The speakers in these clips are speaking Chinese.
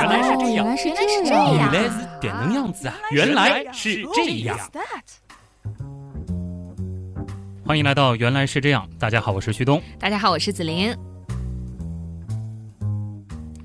原来是这样，原来是这样，原来是点能样子啊！原来是这样。欢迎来到原来是这样。大家好，我是旭东。大家好，我是子琳。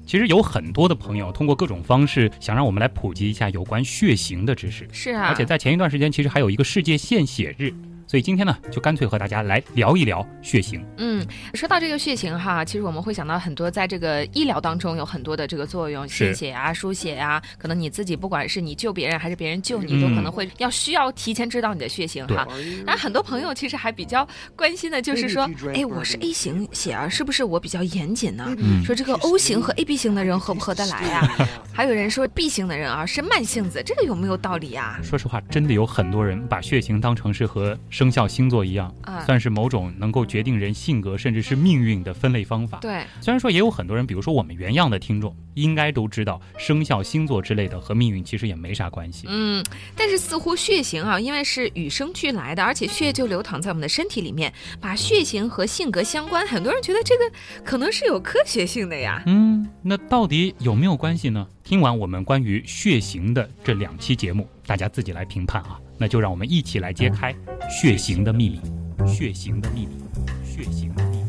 其实有很多的朋友通过各种方式想让我们来普及一下有关血型的知识，是啊，而且在前一段时间，其实还有一个世界献血日。所以今天呢，就干脆和大家来聊一聊血型。嗯，说到这个血型哈，其实我们会想到很多，在这个医疗当中有很多的这个作用，献血啊、输血啊，可能你自己不管是你救别人还是别人救你，都可能会要需要提前知道你的血型哈。那很多朋友其实还比较关心的就是说，哎，我是 A 型血啊，是不是我比较严谨呢？说这个 O 型和 AB 型的人合不合得来啊？还有人说 B 型的人啊是慢性子，这个有没有道理啊？说实话，真的有很多人把血型当成是和生肖星座一样，啊算是某种能够决定人性格甚至是命运的分类方法。对，虽然说也有很多人，比如说我们原样的听众，应该都知道生肖星座之类的和命运其实也没啥关系。嗯，但是似乎血型啊，因为是与生俱来的，而且血液就流淌在我们的身体里面，把血型和性格相关，很多人觉得这个可能是有科学性的呀。嗯，那到底有没有关系呢？听完我们关于血型的这两期节目，大家自己来评判啊。那就让我们一起来揭开血型的秘密。血型的秘密，血型的秘密。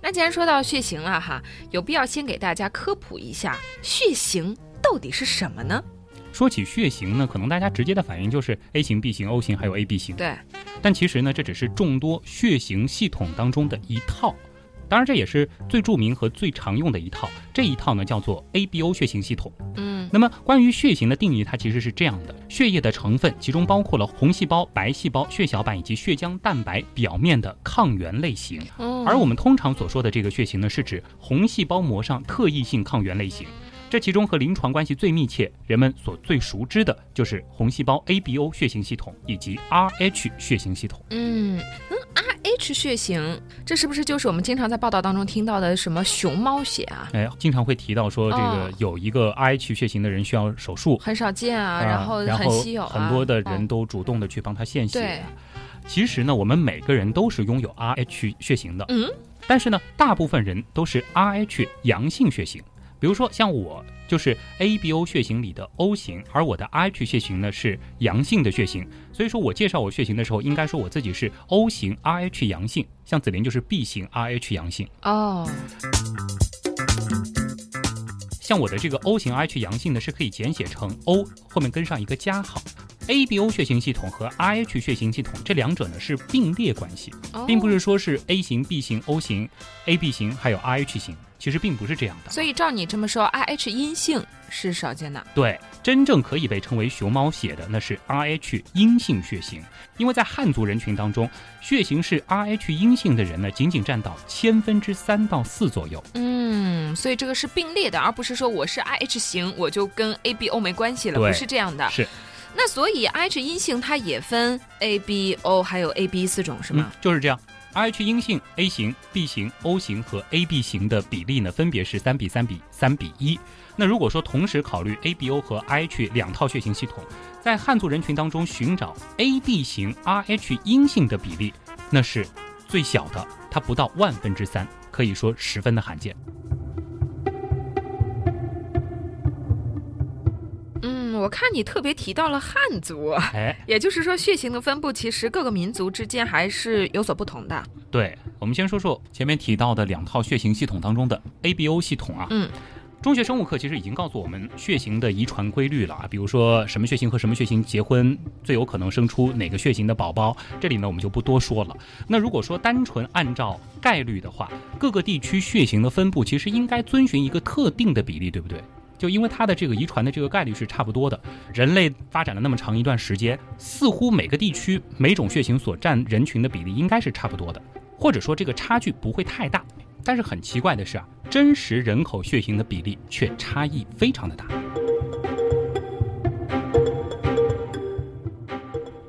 那既然说到血型了哈，有必要先给大家科普一下血型到底是什么呢？说起血型呢，可能大家直接的反应就是 A 型、B 型、O 型还有 AB 型。对。但其实呢，这只是众多血型系统当中的一套。当然，这也是最著名和最常用的一套。这一套呢，叫做 ABO 血型系统。嗯，那么关于血型的定义，它其实是这样的：血液的成分其中包括了红细胞、白细胞、血小板以及血浆蛋白表面的抗原类型。而我们通常所说的这个血型呢，是指红细胞膜上特异性抗原类型。这其中和临床关系最密切、人们所最熟知的就是红细胞 ABO 血型系统以及 RH 血型系统。嗯，嗯，RH 血型，这是不是就是我们经常在报道当中听到的什么熊猫血啊？哎，经常会提到说这个有一个 RH 血型的人需要手术，很少见啊，然后很稀有，很多的人都主动的去帮他献血。其实呢，我们每个人都是拥有 RH 血型的，嗯，但是呢，大部分人都是 RH 阳性血型。比如说，像我就是 ABO 血型里的 O 型，而我的 RH 血型呢是阳性的血型，所以说我介绍我血型的时候，应该说我自己是 O 型 RH 阳性。像子琳就是 B 型 RH 阳性。哦。像我的这个 O 型 RH 阳性呢，是可以简写成 O 后面跟上一个加号。ABO 血型系统和 RH 血型系统这两者呢是并列关系，并不是说是 A 型、B 型、O 型、AB 型还有 RH 型。其实并不是这样的，所以照你这么说，RH 阴性是少见的。对，真正可以被称为熊猫血的，那是 RH 阴性血型。因为在汉族人群当中，血型是 RH 阴性的人呢，仅仅占到千分之三到四左右。嗯，所以这个是并列的，而不是说我是 RH 型，我就跟 ABO 没关系了，不是这样的。是。那所以 RH 阴性它也分 ABO 还有 AB 四种是吗？就是这样。RH 阴性 A 型、B 型、O 型和 AB 型的比例呢，分别是三比三比三比一。那如果说同时考虑 ABO 和 RH 两套血型系统，在汉族人群当中寻找 AB 型 RH 阴性的比例，那是最小的，它不到万分之三，可以说十分的罕见。我看你特别提到了汉族，哎，也就是说血型的分布其实各个民族之间还是有所不同的。对，我们先说说前面提到的两套血型系统当中的 ABO 系统啊。嗯，中学生物课其实已经告诉我们血型的遗传规律了啊，比如说什么血型和什么血型结婚最有可能生出哪个血型的宝宝，这里呢我们就不多说了。那如果说单纯按照概率的话，各个地区血型的分布其实应该遵循一个特定的比例，对不对？就因为它的这个遗传的这个概率是差不多的，人类发展了那么长一段时间，似乎每个地区每种血型所占人群的比例应该是差不多的，或者说这个差距不会太大。但是很奇怪的是啊，真实人口血型的比例却差异非常的大。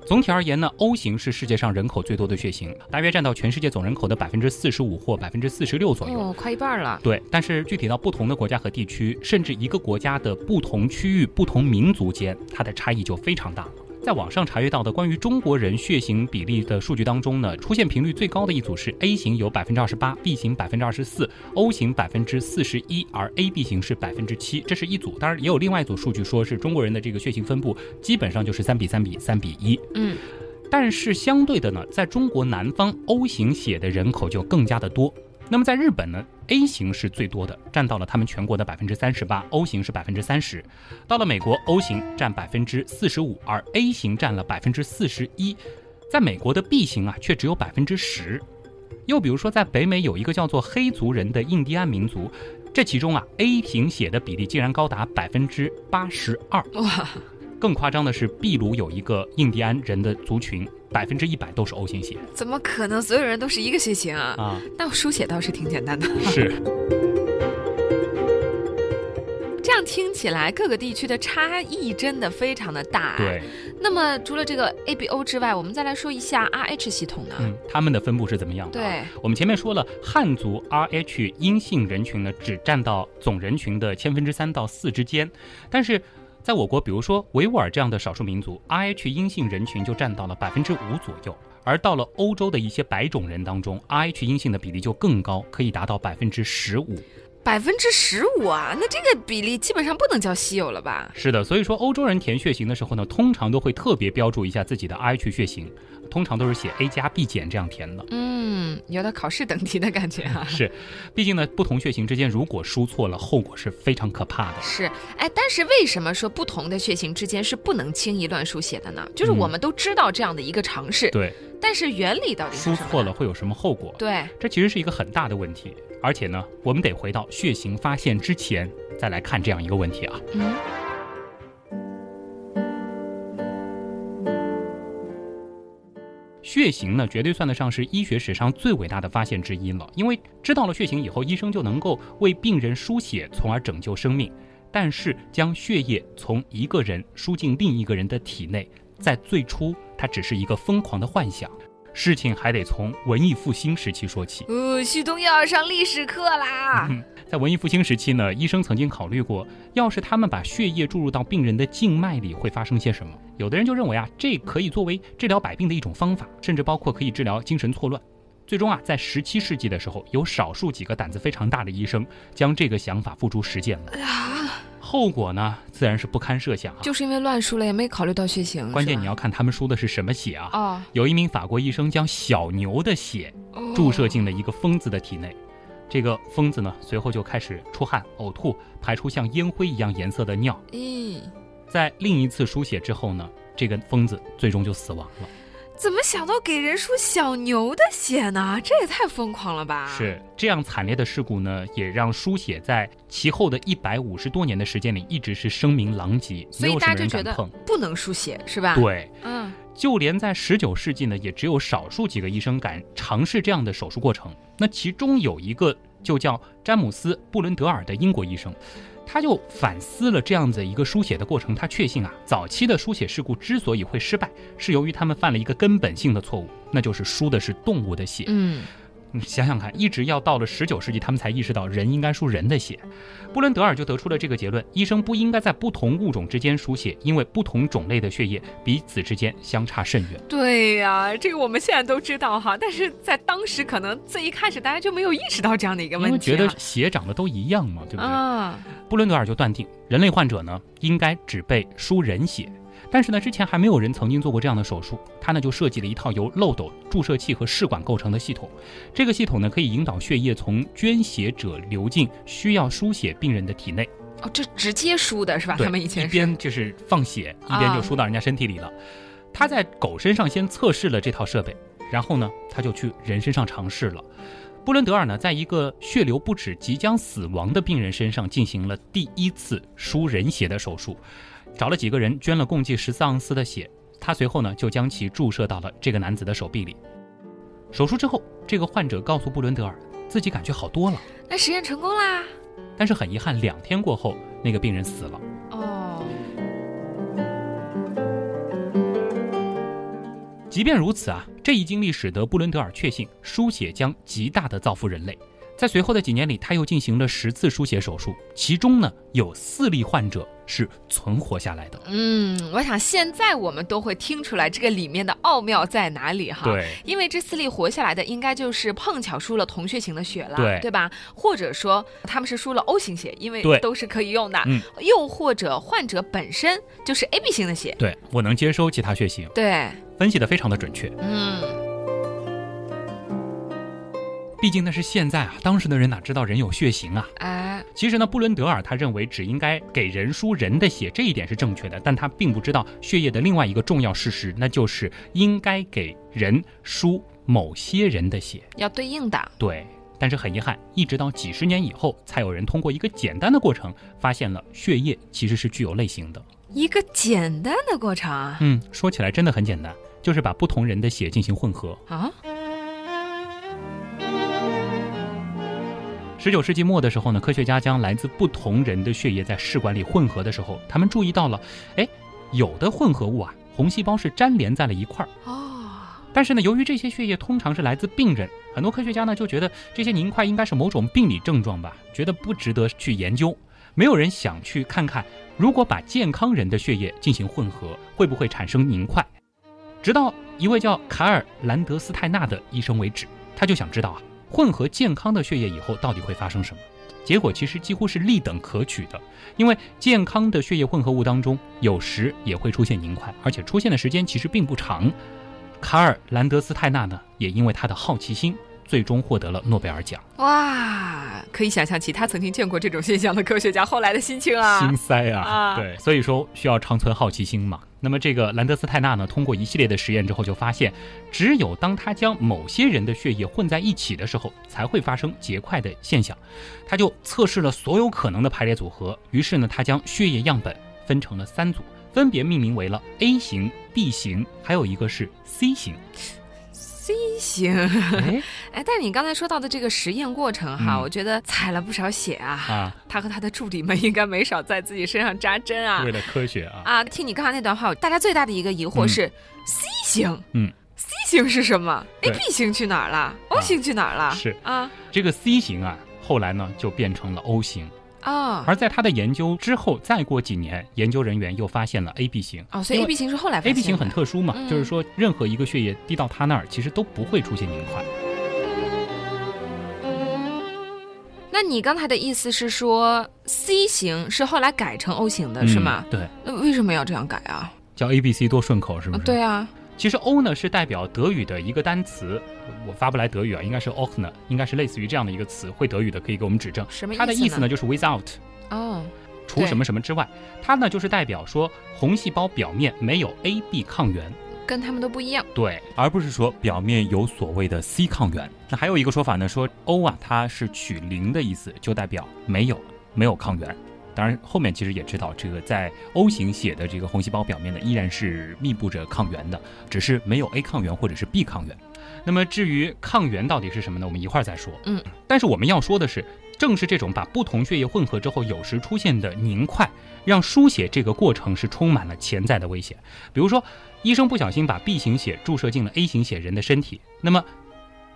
总体而言呢，O 型是世界上人口最多的血型，大约占到全世界总人口的百分之四十五或百分之四十六左右，哦，快一半了。对，但是具体到不同的国家和地区，甚至一个国家的不同区域、不同民族间，它的差异就非常大了。在网上查阅到的关于中国人血型比例的数据当中呢，出现频率最高的一组是 A 型有百分之二十八，B 型百分之二十四，O 型百分之四十一，而 AB 型是百分之七，这是一组。当然也有另外一组数据说是中国人的这个血型分布基本上就是三比三比三比一。嗯，但是相对的呢，在中国南方 O 型血的人口就更加的多。那么在日本呢，A 型是最多的，占到了他们全国的百分之三十八；O 型是百分之三十。到了美国，O 型占百分之四十五，而 A 型占了百分之四十一。在美国的 B 型啊，却只有百分之十。又比如说，在北美有一个叫做黑族人的印第安民族，这其中啊，A 型血的比例竟然高达百分之八十二。哇！更夸张的是，秘鲁有一个印第安人的族群，百分之一百都是 O 型血。怎么可能？所有人都是一个血型啊？啊，那输血倒是挺简单的。是。这样听起来，各个地区的差异真的非常的大。对。那么除了这个 ABO 之外，我们再来说一下 RH 系统呢？嗯，他们的分布是怎么样的？对，我们前面说了，汉族 RH 阴性人群呢，只占到总人群的千分之三到四之间，但是在我国，比如说维吾尔这样的少数民族，RH 阴性人群就占到了百分之五左右，而到了欧洲的一些白种人当中，RH 阴性的比例就更高，可以达到百分之十五。百分之十五啊，那这个比例基本上不能叫稀有了吧？是的，所以说欧洲人填血型的时候呢，通常都会特别标注一下自己的 RH 血型，通常都是写 A 加 B 减这样填的。嗯，有点考试等题的感觉啊。是，毕竟呢，不同血型之间如果输错了，后果是非常可怕的。是，哎，但是为什么说不同的血型之间是不能轻易乱输血的呢？就是我们都知道这样的一个常识。对。但是原理到底输错了会有什么后果？对，这其实是一个很大的问题。而且呢，我们得回到血型发现之前再来看这样一个问题啊。嗯。血型呢，绝对算得上是医学史上最伟大的发现之一了。因为知道了血型以后，医生就能够为病人输血，从而拯救生命。但是将血液从一个人输进另一个人的体内，在最初。它只是一个疯狂的幻想，事情还得从文艺复兴时期说起。哦，旭东又要上历史课啦！在文艺复兴时期呢，医生曾经考虑过，要是他们把血液注入到病人的静脉里，会发生些什么？有的人就认为啊，这可以作为治疗百病的一种方法，甚至包括可以治疗精神错乱。最终啊，在十七世纪的时候，有少数几个胆子非常大的医生将这个想法付诸实践了。后果呢，自然是不堪设想啊。就是因为乱输了，也没考虑到血型。关键你要看他们输的是什么血啊！哦，有一名法国医生将小牛的血注射进了一个疯子的体内，这个疯子呢，随后就开始出汗、呕吐，排出像烟灰一样颜色的尿。咦，在另一次输血之后呢，这个疯子最终就死亡了。怎么想到给人输小牛的血呢？这也太疯狂了吧！是这样惨烈的事故呢，也让输血在其后的一百五十多年的时间里一直是声名狼藉，没有大家就觉得不能输血是吧？对，嗯，就连在十九世纪呢，也只有少数几个医生敢尝试这样的手术过程。那其中有一个就叫詹姆斯·布伦德尔的英国医生。他就反思了这样子一个书写的过程，他确信啊，早期的书写事故之所以会失败，是由于他们犯了一个根本性的错误，那就是输的是动物的血。嗯。你想想看，一直要到了十九世纪，他们才意识到人应该输人的血。布伦德尔就得出了这个结论：医生不应该在不同物种之间输血，因为不同种类的血液彼此之间相差甚远。对呀，这个我们现在都知道哈，但是在当时可能最一开始大家就没有意识到这样的一个问题，因为觉得血长得都一样嘛，对不对？啊，布伦德尔就断定，人类患者呢应该只被输人血。但是呢，之前还没有人曾经做过这样的手术。他呢就设计了一套由漏斗、注射器和试管构成的系统。这个系统呢可以引导血液从捐血者流进需要输血病人的体内。哦，这直接输的是吧？他们以前一边就是放血，一边就输到人家身体里了。他在狗身上先测试了这套设备，然后呢他就去人身上尝试了。布伦德尔呢在一个血流不止、即将死亡的病人身上进行了第一次输人血的手术。找了几个人捐了共计十四盎司的血，他随后呢就将其注射到了这个男子的手臂里。手术之后，这个患者告诉布伦德尔，自己感觉好多了。那实验成功啦。但是很遗憾，两天过后，那个病人死了。哦。即便如此啊，这一经历使得布伦德尔确信输血将极大的造福人类。在随后的几年里，他又进行了十次输血手术，其中呢有四例患者是存活下来的。嗯，我想现在我们都会听出来这个里面的奥妙在哪里哈。对，因为这四例活下来的应该就是碰巧输了同血型的血了，对对吧？或者说他们是输了 O 型血，因为对都是可以用的。嗯，又或者患者本身就是 AB 型的血，对我能接收其他血型，对，分析的非常的准确。嗯。毕竟那是现在啊，当时的人哪知道人有血型啊？哎，其实呢，布伦德尔他认为只应该给人输人的血，这一点是正确的，但他并不知道血液的另外一个重要事实，那就是应该给人输某些人的血，要对应的。对，但是很遗憾，一直到几十年以后，才有人通过一个简单的过程，发现了血液其实是具有类型的。一个简单的过程啊？嗯，说起来真的很简单，就是把不同人的血进行混合啊。十九世纪末的时候呢，科学家将来自不同人的血液在试管里混合的时候，他们注意到了，哎，有的混合物啊，红细胞是粘连在了一块儿。哦。但是呢，由于这些血液通常是来自病人，很多科学家呢就觉得这些凝块应该是某种病理症状吧，觉得不值得去研究。没有人想去看看，如果把健康人的血液进行混合，会不会产生凝块。直到一位叫卡尔兰德斯泰纳的医生为止，他就想知道啊。混合健康的血液以后到底会发生什么？结果其实几乎是立等可取的，因为健康的血液混合物当中有时也会出现凝块，而且出现的时间其实并不长。卡尔兰德斯泰纳呢，也因为他的好奇心，最终获得了诺贝尔奖。哇，可以想象其他曾经见过这种现象的科学家后来的心情啊！心塞啊！对，所以说需要长存好奇心嘛。那么这个兰德斯泰纳呢，通过一系列的实验之后，就发现，只有当他将某些人的血液混在一起的时候，才会发生结块的现象。他就测试了所有可能的排列组合，于是呢，他将血液样本分成了三组，分别命名为了 A 型、B 型，还有一个是 C 型。C 型，哎，但是你刚才说到的这个实验过程哈，我觉得采了不少血啊。啊，他和他的助理们应该没少在自己身上扎针啊。为了科学啊。啊，听你刚才那段话，大家最大的一个疑惑是 C 型，嗯，C 型是什么？A、B 型去哪儿了？O 型去哪儿了？是啊，这个 C 型啊，后来呢就变成了 O 型。啊！而在他的研究之后，再过几年，研究人员又发现了 AB 型。哦，所以 AB 型是后来发现。AB 型很特殊嘛，就是说任何一个血液滴到他那儿，其实都不会出现凝块。那你刚才的意思是说，C 型是后来改成 O 型的，是吗？对。那为什么要这样改啊？叫 ABC 多顺口，是不是？对啊。其实 O 呢是代表德语的一个单词，我发不来德语啊，应该是 o k n 应该是类似于这样的一个词。会德语的可以给我们指正。什么意思？它的意思呢就是 without，哦，除什么什么之外，它呢就是代表说红细胞表面没有 AB 抗原，跟他们都不一样。对，而不是说表面有所谓的 C 抗原。那还有一个说法呢，说 O 啊它是取零的意思，就代表没有没有抗原。当然，后面其实也知道，这个在 O 型血的这个红细胞表面呢，依然是密布着抗原的，只是没有 A 抗原或者是 B 抗原。那么至于抗原到底是什么呢？我们一会儿再说。嗯，但是我们要说的是，正是这种把不同血液混合之后，有时出现的凝块，让输血这个过程是充满了潜在的危险。比如说，医生不小心把 B 型血注射进了 A 型血人的身体，那么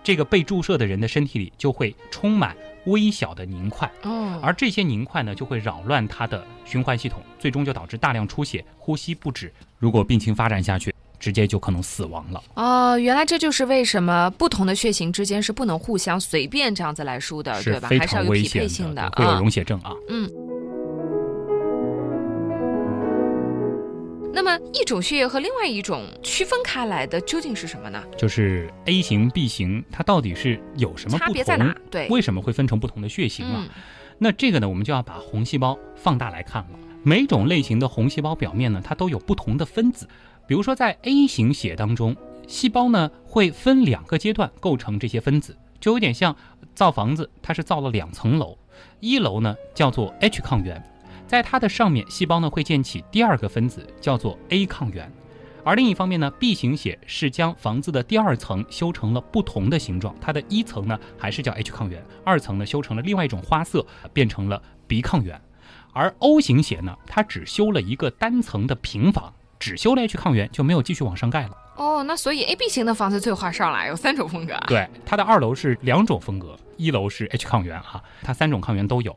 这个被注射的人的身体里就会充满。微小的凝块，哦，而这些凝块呢，就会扰乱它的循环系统，最终就导致大量出血、呼吸不止。如果病情发展下去，直接就可能死亡了。哦，原来这就是为什么不同的血型之间是不能互相随便这样子来输的，对吧？还是要有匹配性的，会有溶血症啊。嗯。那么一种血液和另外一种区分开来的究竟是什么呢？就是 A 型、B 型，它到底是有什么差别在哪？对，为什么会分成不同的血型啊？那这个呢，我们就要把红细胞放大来看了。每种类型的红细胞表面呢，它都有不同的分子。比如说在 A 型血当中，细胞呢会分两个阶段构成这些分子，就有点像造房子，它是造了两层楼，一楼呢叫做 H 抗原。在它的上面，细胞呢会建起第二个分子，叫做 A 抗原。而另一方面呢，B 型血是将房子的第二层修成了不同的形状，它的一层呢还是叫 H 抗原，二层呢修成了另外一种花色，变成了 B 抗原。而 O 型血呢，它只修了一个单层的平房，只修了 H 抗原，就没有继续往上盖了。哦，那所以 A B 型的房子最花哨了，有三种风格。对，它的二楼是两种风格，一楼是 H 抗原啊，它三种抗原都有。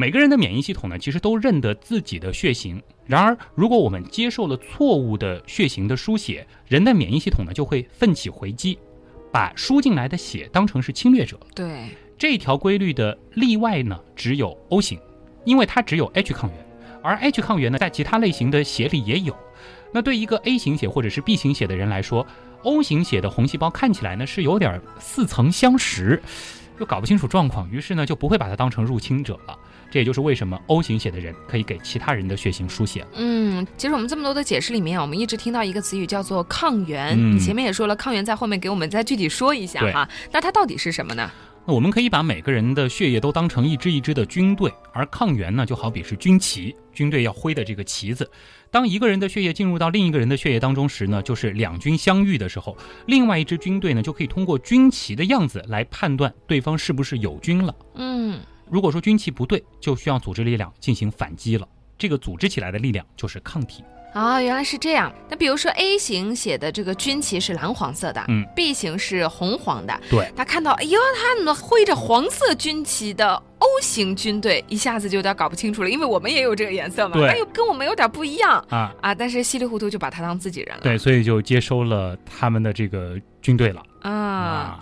每个人的免疫系统呢，其实都认得自己的血型。然而，如果我们接受了错误的血型的输血，人的免疫系统呢就会奋起回击，把输进来的血当成是侵略者。对，这条规律的例外呢只有 O 型，因为它只有 H 抗原，而 H 抗原呢在其他类型的血里也有。那对一个 A 型血或者是 B 型血的人来说，O 型血的红细胞看起来呢是有点似曾相识，又搞不清楚状况，于是呢就不会把它当成入侵者了。这也就是为什么 O 型血的人可以给其他人的血型输血。嗯，其实我们这么多的解释里面，我们一直听到一个词语叫做抗原。你前面也说了，抗原在后面给我们再具体说一下哈。那它到底是什么呢？那我们可以把每个人的血液都当成一支一支的军队，而抗原呢，就好比是军旗，军队要挥的这个旗子。当一个人的血液进入到另一个人的血液当中时呢，就是两军相遇的时候，另外一支军队呢就可以通过军旗的样子来判断对方是不是友军了。嗯。如果说军旗不对，就需要组织力量进行反击了。这个组织起来的力量就是抗体。啊，原来是这样。那比如说 A 型写的这个军旗是蓝黄色的，嗯，B 型是红黄的。对，他看到，哎呦，他怎么挥着黄色军旗的 O 型军队，一下子就有点搞不清楚了，因为我们也有这个颜色嘛，对，哎呦，跟我们有点不一样啊啊！但是稀里糊涂就把他当自己人了。对，所以就接收了他们的这个军队了啊。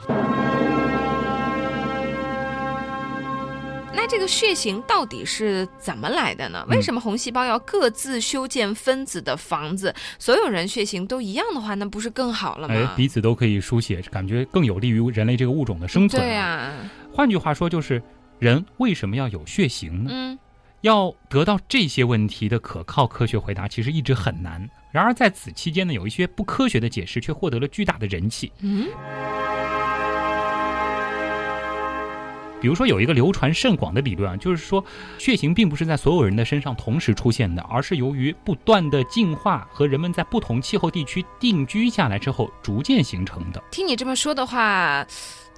那这个血型到底是怎么来的呢？为什么红细胞要各自修建分子的房子？所有人血型都一样的话，那不是更好了吗？哎，彼此都可以书写，感觉更有利于人类这个物种的生存。对呀。换句话说，就是人为什么要有血型呢？嗯，要得到这些问题的可靠科学回答，其实一直很难。然而在此期间呢，有一些不科学的解释却获得了巨大的人气。嗯。比如说，有一个流传甚广的理论啊，就是说，血型并不是在所有人的身上同时出现的，而是由于不断的进化和人们在不同气候地区定居下来之后逐渐形成的。听你这么说的话。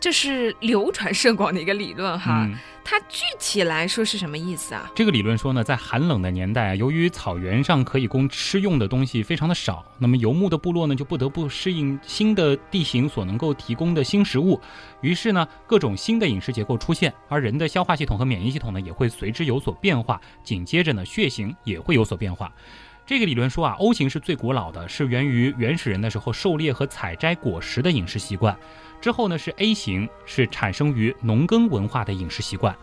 这是流传甚广的一个理论哈，它具体来说是什么意思啊？这个理论说呢，在寒冷的年代，由于草原上可以供吃用的东西非常的少，那么游牧的部落呢就不得不适应新的地形所能够提供的新食物，于是呢各种新的饮食结构出现，而人的消化系统和免疫系统呢也会随之有所变化，紧接着呢血型也会有所变化。这个理论说啊，O 型是最古老的，是源于原始人的时候狩猎和采摘果实的饮食习惯。之后呢是 A 型，是产生于农耕文化的饮食习惯。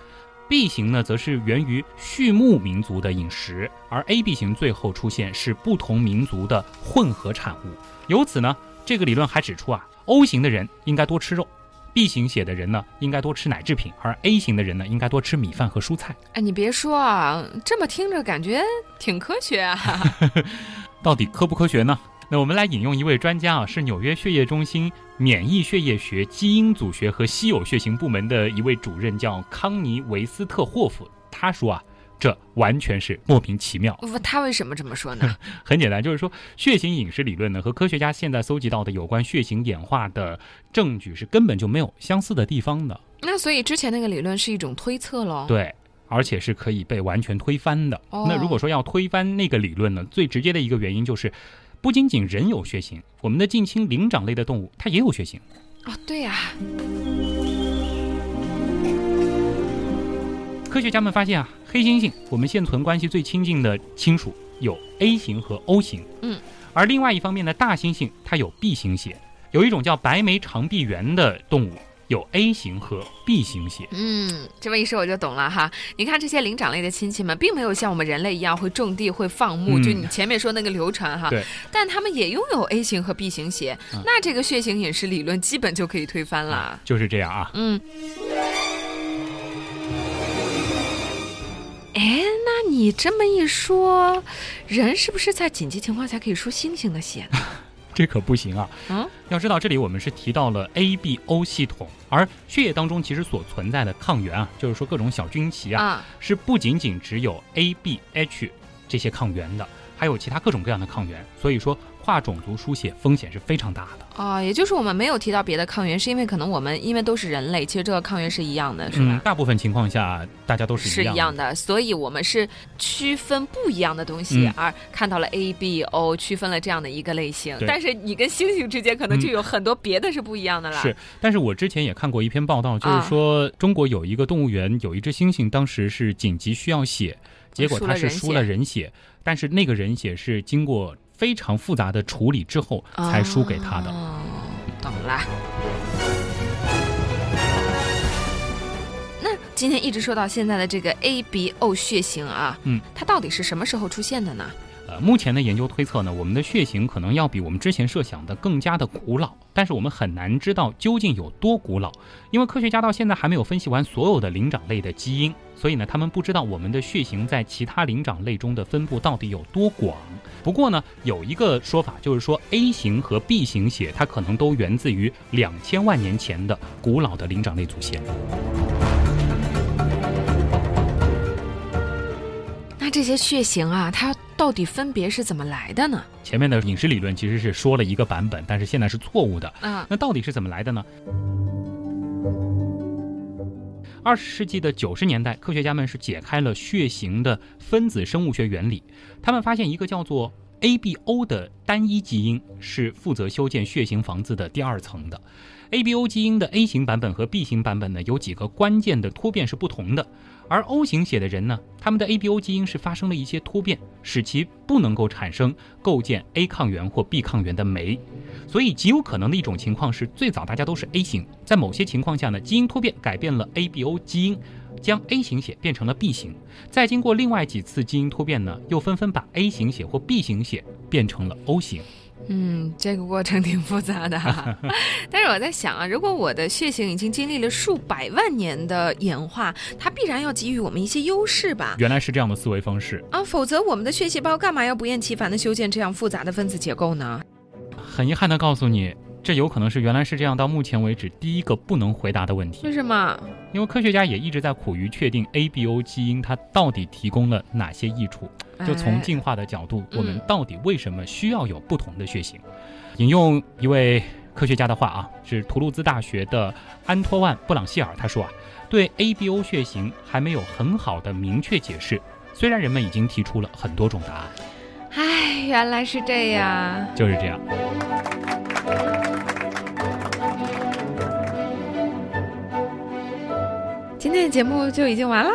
B 型呢则是源于畜牧民族的饮食，而 AB 型最后出现是不同民族的混合产物。由此呢，这个理论还指出啊，O 型的人应该多吃肉。B 型血的人呢，应该多吃奶制品，而 A 型的人呢，应该多吃米饭和蔬菜。哎，你别说啊，这么听着感觉挺科学啊。到底科不科学呢？那我们来引用一位专家啊，是纽约血液中心免疫血液学、基因组学和稀有血型部门的一位主任，叫康尼维斯特霍夫。他说啊。这完全是莫名其妙。他为什么这么说呢？很简单，就是说血型饮食理论呢，和科学家现在搜集到的有关血型演化的证据是根本就没有相似的地方的。那所以之前那个理论是一种推测喽？对，而且是可以被完全推翻的。那如果说要推翻那个理论呢，最直接的一个原因就是，不仅仅人有血型，我们的近亲灵长类的动物它也有血型。哦，对呀。科学家们发现啊，黑猩猩我们现存关系最亲近的亲属有 A 型和 O 型，嗯，而另外一方面呢，大猩猩它有 B 型血，有一种叫白眉长臂猿的动物有 A 型和 B 型血。嗯，这么一说我就懂了哈。你看这些灵长类的亲戚们，并没有像我们人类一样会种地会放牧，就你前面说那个流传哈，对，但他们也拥有 A 型和 B 型血，那这个血型饮食理论基本就可以推翻了。就是这样啊，嗯。哎，那你这么一说，人是不是在紧急情况才可以输猩猩的血呢？这可不行啊！嗯，要知道这里我们是提到了 A、B、O 系统，而血液当中其实所存在的抗原啊，就是说各种小菌旗啊，是不仅仅只有 A、B、H 这些抗原的，还有其他各种各样的抗原。所以说跨种族输血风险是非常大的。哦，也就是我们没有提到别的抗原，是因为可能我们因为都是人类，其实这个抗原是一样的，是吧？嗯，大部分情况下大家都是是一样的，所以我们是区分不一样的东西，而看到了 A、B、O，区分了这样的一个类型。但是你跟猩猩之间可能就有很多别的是不一样的了。是，但是我之前也看过一篇报道，就是说中国有一个动物园有一只猩猩，当时是紧急需要血，结果它是输了人血，但是那个人血是经过。非常复杂的处理之后才输给他的。哦，懂了。那今天一直说到现在的这个 ABO 血型啊，嗯，它到底是什么时候出现的呢？呃，目前的研究推测呢，我们的血型可能要比我们之前设想的更加的古老，但是我们很难知道究竟有多古老，因为科学家到现在还没有分析完所有的灵长类的基因，所以呢，他们不知道我们的血型在其他灵长类中的分布到底有多广。不过呢，有一个说法就是说，A 型和 B 型血它可能都源自于两千万年前的古老的灵长类祖先。这些血型啊，它到底分别是怎么来的呢？前面的饮食理论其实是说了一个版本，但是现在是错误的。嗯，那到底是怎么来的呢？二十世纪的九十年代，科学家们是解开了血型的分子生物学原理。他们发现一个叫做 ABO 的单一基因是负责修建血型房子的第二层的。ABO 基因的 A 型版本和 B 型版本呢，有几个关键的突变是不同的。而 O 型血的人呢，他们的 ABO 基因是发生了一些突变，使其不能够产生构建 A 抗原或 B 抗原的酶。所以极有可能的一种情况是，最早大家都是 A 型，在某些情况下呢，基因突变改变了 ABO 基因，将 A 型血变成了 B 型。再经过另外几次基因突变呢，又纷纷把 A 型血或 B 型血变成了 O 型。嗯，这个过程挺复杂的，但是我在想啊，如果我的血型已经经历了数百万年的演化，它必然要给予我们一些优势吧？原来是这样的思维方式啊，否则我们的血细胞干嘛要不厌其烦的修建这样复杂的分子结构呢？很遗憾的告诉你。这有可能是原来是这样，到目前为止第一个不能回答的问题。为什么？因为科学家也一直在苦于确定 ABO 基因它到底提供了哪些益处。就从进化的角度，我们到底为什么需要有不同的血型？引用一位科学家的话啊，是图卢兹大学的安托万·布朗希尔，他说啊，对 ABO 血型还没有很好的明确解释，虽然人们已经提出了很多种答案。唉，原来是这样。就是这样。今天的节目就已经完了。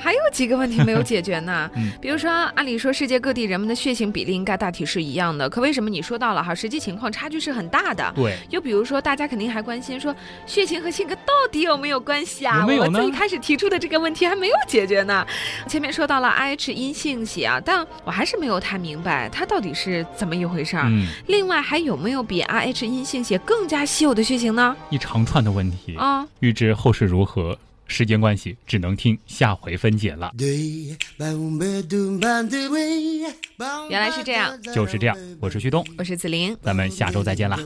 还有几个问题没有解决呢？嗯，比如说，按理说世界各地人们的血型比例应该大体是一样的，可为什么你说到了哈，实际情况差距是很大的？对。又比如说，大家肯定还关心说，血型和性格到底有没有关系啊？没有呢。最开始提出的这个问题还没有解决呢。前面说到了 Rh 阴性血啊，但我还是没有太明白它到底是怎么一回事儿。嗯。另外还有没有比 Rh 阴性血更加稀有的血型呢？一长串的问题啊。预知后事如何？时间关系，只能听下回分解了。原来是这样，就是这样。我是旭东，我是子玲，咱们下周再见啦。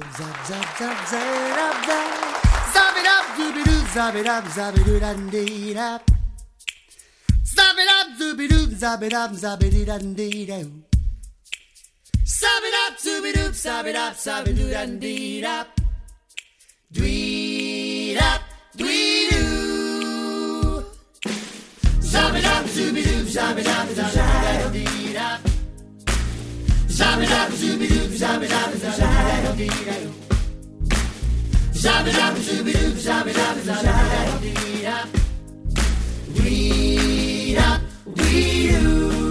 We do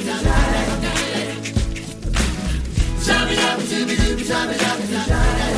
Shabby, shabby, shabby, shabby, shabby, shabby, shabby, shabby,